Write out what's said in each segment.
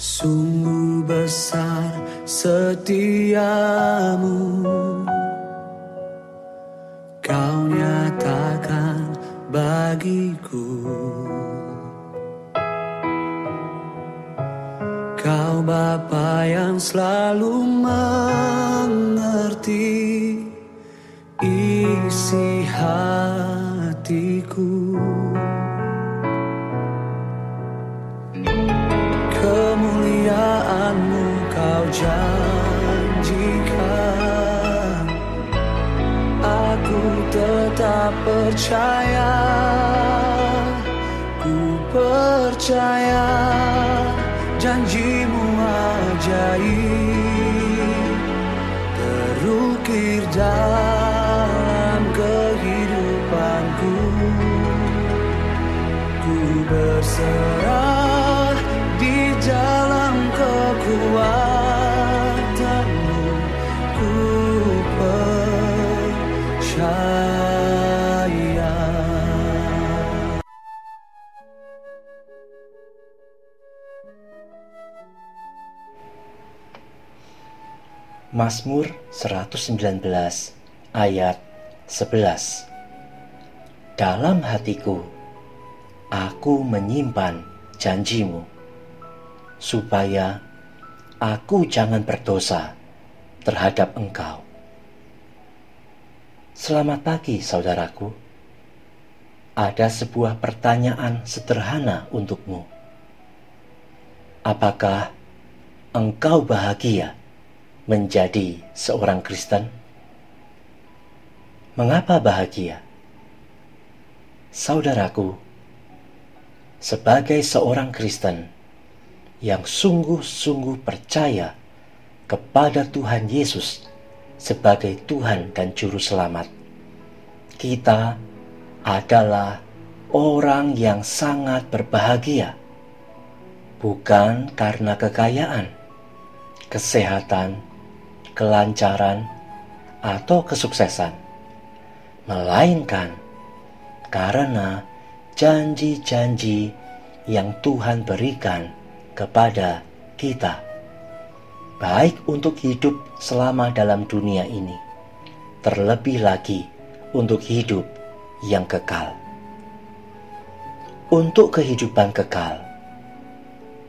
Sungguh besar setiamu. Kau nyatakan bagiku. Kau Bapa yang selalu mengerti isi hatiku janjikan Aku tetap percaya Ku percaya janjimu ajaib. Terukir dalam kehidupanku Ku berserah Mazmur 119 ayat 11 Dalam hatiku aku menyimpan janjimu supaya aku jangan berdosa terhadap engkau. Selamat pagi saudaraku. Ada sebuah pertanyaan sederhana untukmu. Apakah engkau bahagia menjadi seorang Kristen? Mengapa bahagia? Saudaraku, sebagai seorang Kristen yang sungguh-sungguh percaya kepada Tuhan Yesus sebagai Tuhan dan Juru Selamat, kita adalah orang yang sangat berbahagia, bukan karena kekayaan, kesehatan, kelancaran, atau kesuksesan, melainkan karena janji-janji yang Tuhan berikan kepada kita, baik untuk hidup selama dalam dunia ini, terlebih lagi untuk hidup yang kekal. Untuk kehidupan kekal,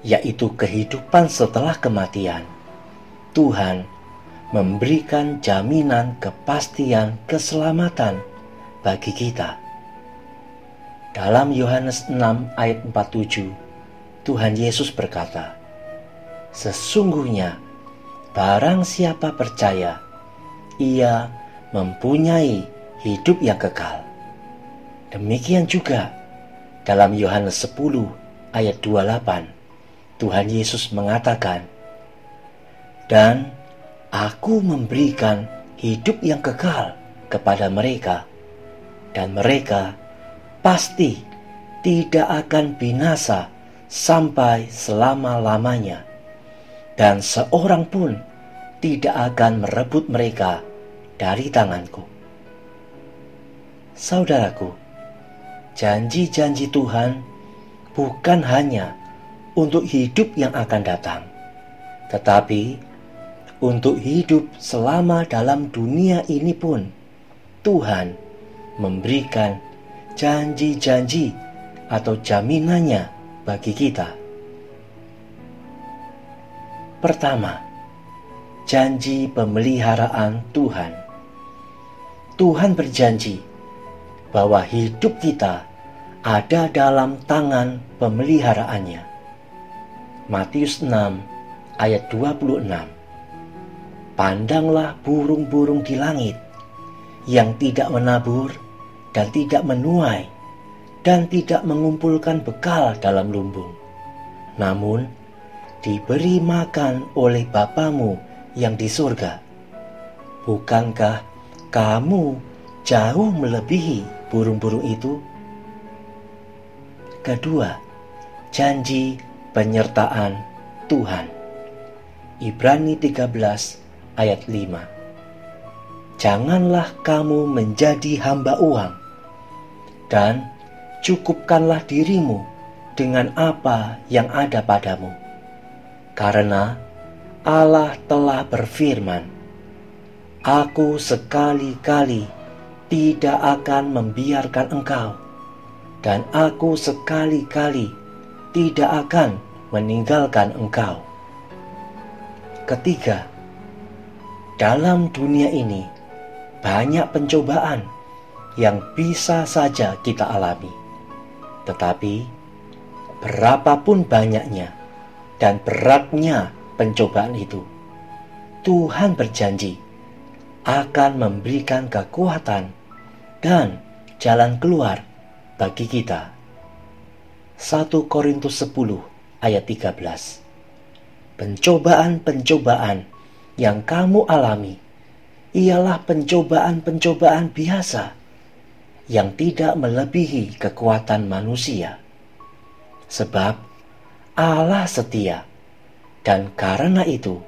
yaitu kehidupan setelah kematian, Tuhan memberikan jaminan kepastian keselamatan bagi kita. Dalam Yohanes 6 ayat 47, Tuhan Yesus berkata, Sesungguhnya barang siapa percaya, ia mempunyai hidup yang kekal. Demikian juga dalam Yohanes 10 ayat 28, Tuhan Yesus mengatakan, Dan aku memberikan hidup yang kekal kepada mereka, dan mereka pasti tidak akan binasa sampai selama-lamanya, dan seorang pun tidak akan merebut mereka dari tanganku. Saudaraku, janji-janji Tuhan bukan hanya untuk hidup yang akan datang, tetapi untuk hidup selama dalam dunia ini pun Tuhan memberikan janji-janji atau jaminannya bagi kita. Pertama, janji pemeliharaan Tuhan. Tuhan berjanji bahwa hidup kita ada dalam tangan pemeliharaannya. Matius 6 ayat 26 Pandanglah burung-burung di langit yang tidak menabur dan tidak menuai dan tidak mengumpulkan bekal dalam lumbung. Namun diberi makan oleh Bapamu yang di surga. Bukankah kamu jauh melebihi burung-burung itu? Kedua, janji penyertaan Tuhan. Ibrani 13 ayat 5. Janganlah kamu menjadi hamba uang dan cukupkanlah dirimu dengan apa yang ada padamu. Karena Allah telah berfirman, Aku sekali-kali tidak akan membiarkan engkau, dan aku sekali-kali tidak akan meninggalkan engkau. Ketiga, dalam dunia ini banyak pencobaan yang bisa saja kita alami, tetapi berapapun banyaknya dan beratnya pencobaan itu, Tuhan berjanji akan memberikan kekuatan dan jalan keluar bagi kita. 1 Korintus 10 ayat 13 Pencobaan-pencobaan yang kamu alami ialah pencobaan-pencobaan biasa yang tidak melebihi kekuatan manusia. Sebab Allah setia, dan karena itu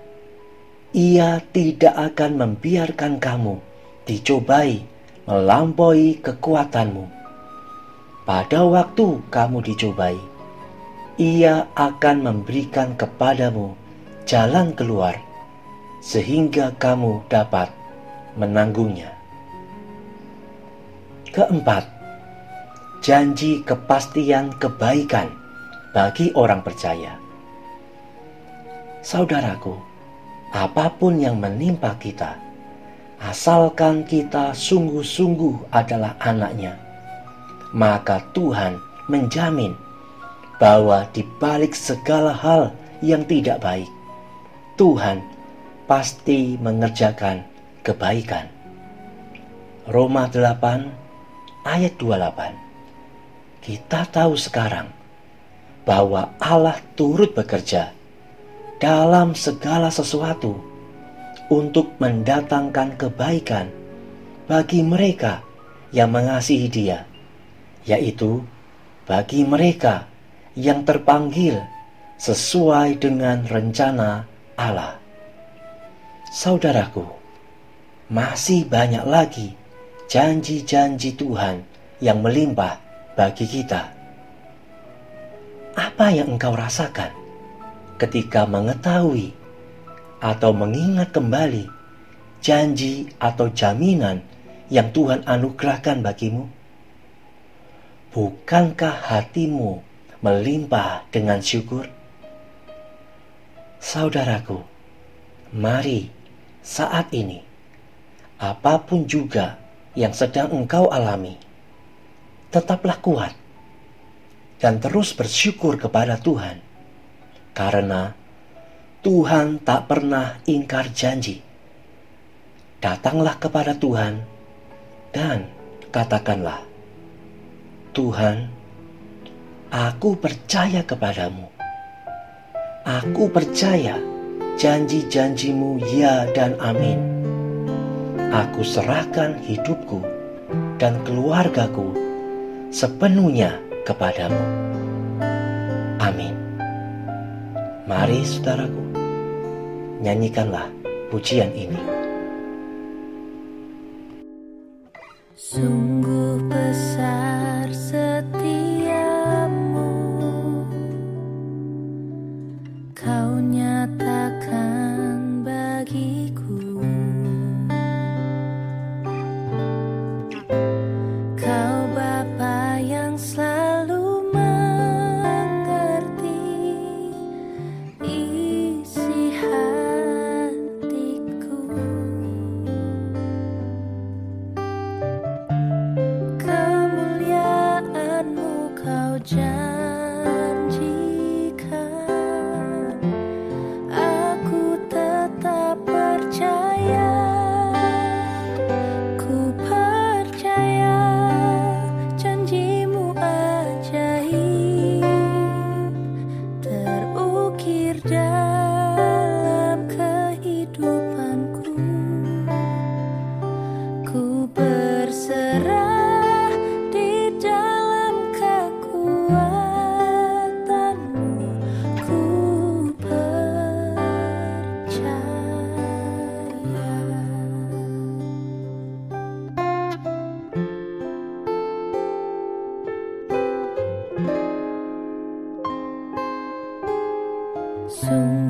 Ia tidak akan membiarkan kamu dicobai melampaui kekuatanmu. Pada waktu kamu dicobai, Ia akan memberikan kepadamu jalan keluar sehingga kamu dapat menanggungnya. Keempat, janji kepastian kebaikan bagi orang percaya. Saudaraku, apa pun yang menimpa kita, asalkan kita sungguh-sungguh adalah anaknya, maka Tuhan menjamin bahwa di balik segala hal yang tidak baik, Tuhan pasti mengerjakan kebaikan. Roma 8 ayat 28. Kita tahu sekarang bahwa Allah turut bekerja dalam segala sesuatu untuk mendatangkan kebaikan bagi mereka yang mengasihi Dia, yaitu bagi mereka yang terpanggil sesuai dengan rencana Allah. Saudaraku, masih banyak lagi janji-janji Tuhan yang melimpah bagi kita. Apa yang engkau rasakan ketika mengetahui atau mengingat kembali janji atau jaminan yang Tuhan anugerahkan bagimu? Bukankah hatimu melimpah dengan syukur? Saudaraku, mari saat ini, apa pun juga yang sedang engkau alami, tetaplah kuat dan terus bersyukur kepada Tuhan, karena Tuhan tak pernah ingkar janji. Datanglah kepada Tuhan dan katakanlah, "Tuhan, aku percaya kepadamu. Aku percaya janji-janjimu, ya dan amin." aku serahkan hidupku dan keluargaku sepenuhnya kepadamu. Amin. Mari saudaraku, nyanyikanlah pujian ini. Sungguh Sungguh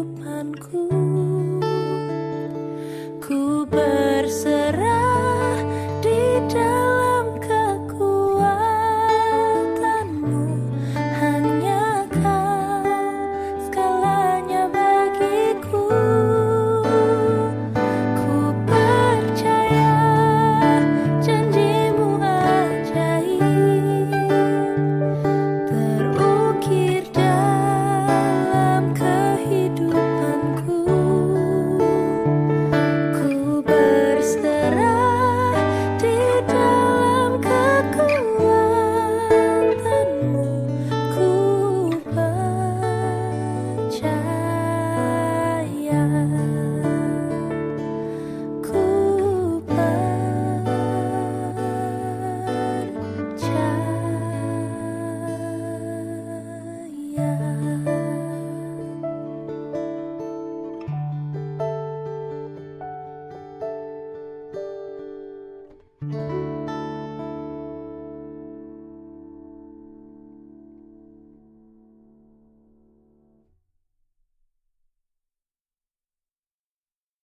kehidupanku. Ku berserah